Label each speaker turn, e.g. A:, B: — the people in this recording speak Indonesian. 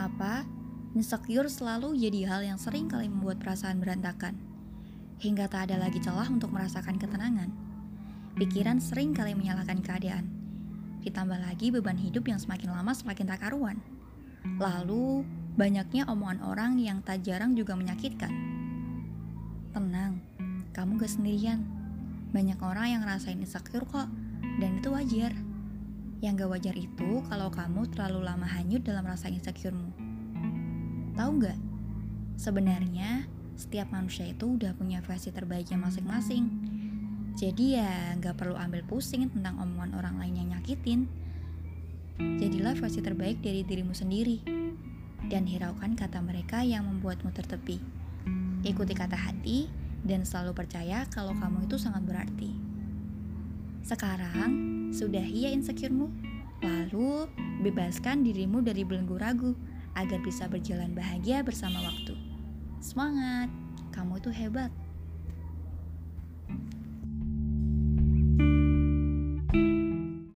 A: Kenapa? Insecure selalu jadi hal yang sering kali membuat perasaan berantakan. Hingga tak ada lagi celah untuk merasakan ketenangan. Pikiran sering kali menyalahkan keadaan. Ditambah lagi beban hidup yang semakin lama semakin tak karuan. Lalu, banyaknya omongan orang yang tak jarang juga menyakitkan. Tenang, kamu gak sendirian. Banyak orang yang ngerasain insecure kok, dan itu wajar. Yang gak wajar itu kalau kamu terlalu lama hanyut dalam rasa insecuremu. Tahu nggak? Sebenarnya setiap manusia itu udah punya versi terbaiknya masing-masing. Jadi ya nggak perlu ambil pusing tentang omongan orang lain yang nyakitin. Jadilah versi terbaik dari dirimu sendiri. Dan hiraukan kata mereka yang membuatmu tertepi. Ikuti kata hati dan selalu percaya kalau kamu itu sangat berarti. Sekarang, sudah ya insecuremu? Lalu, bebaskan dirimu dari belenggu ragu agar bisa berjalan bahagia bersama waktu. Semangat, kamu itu hebat.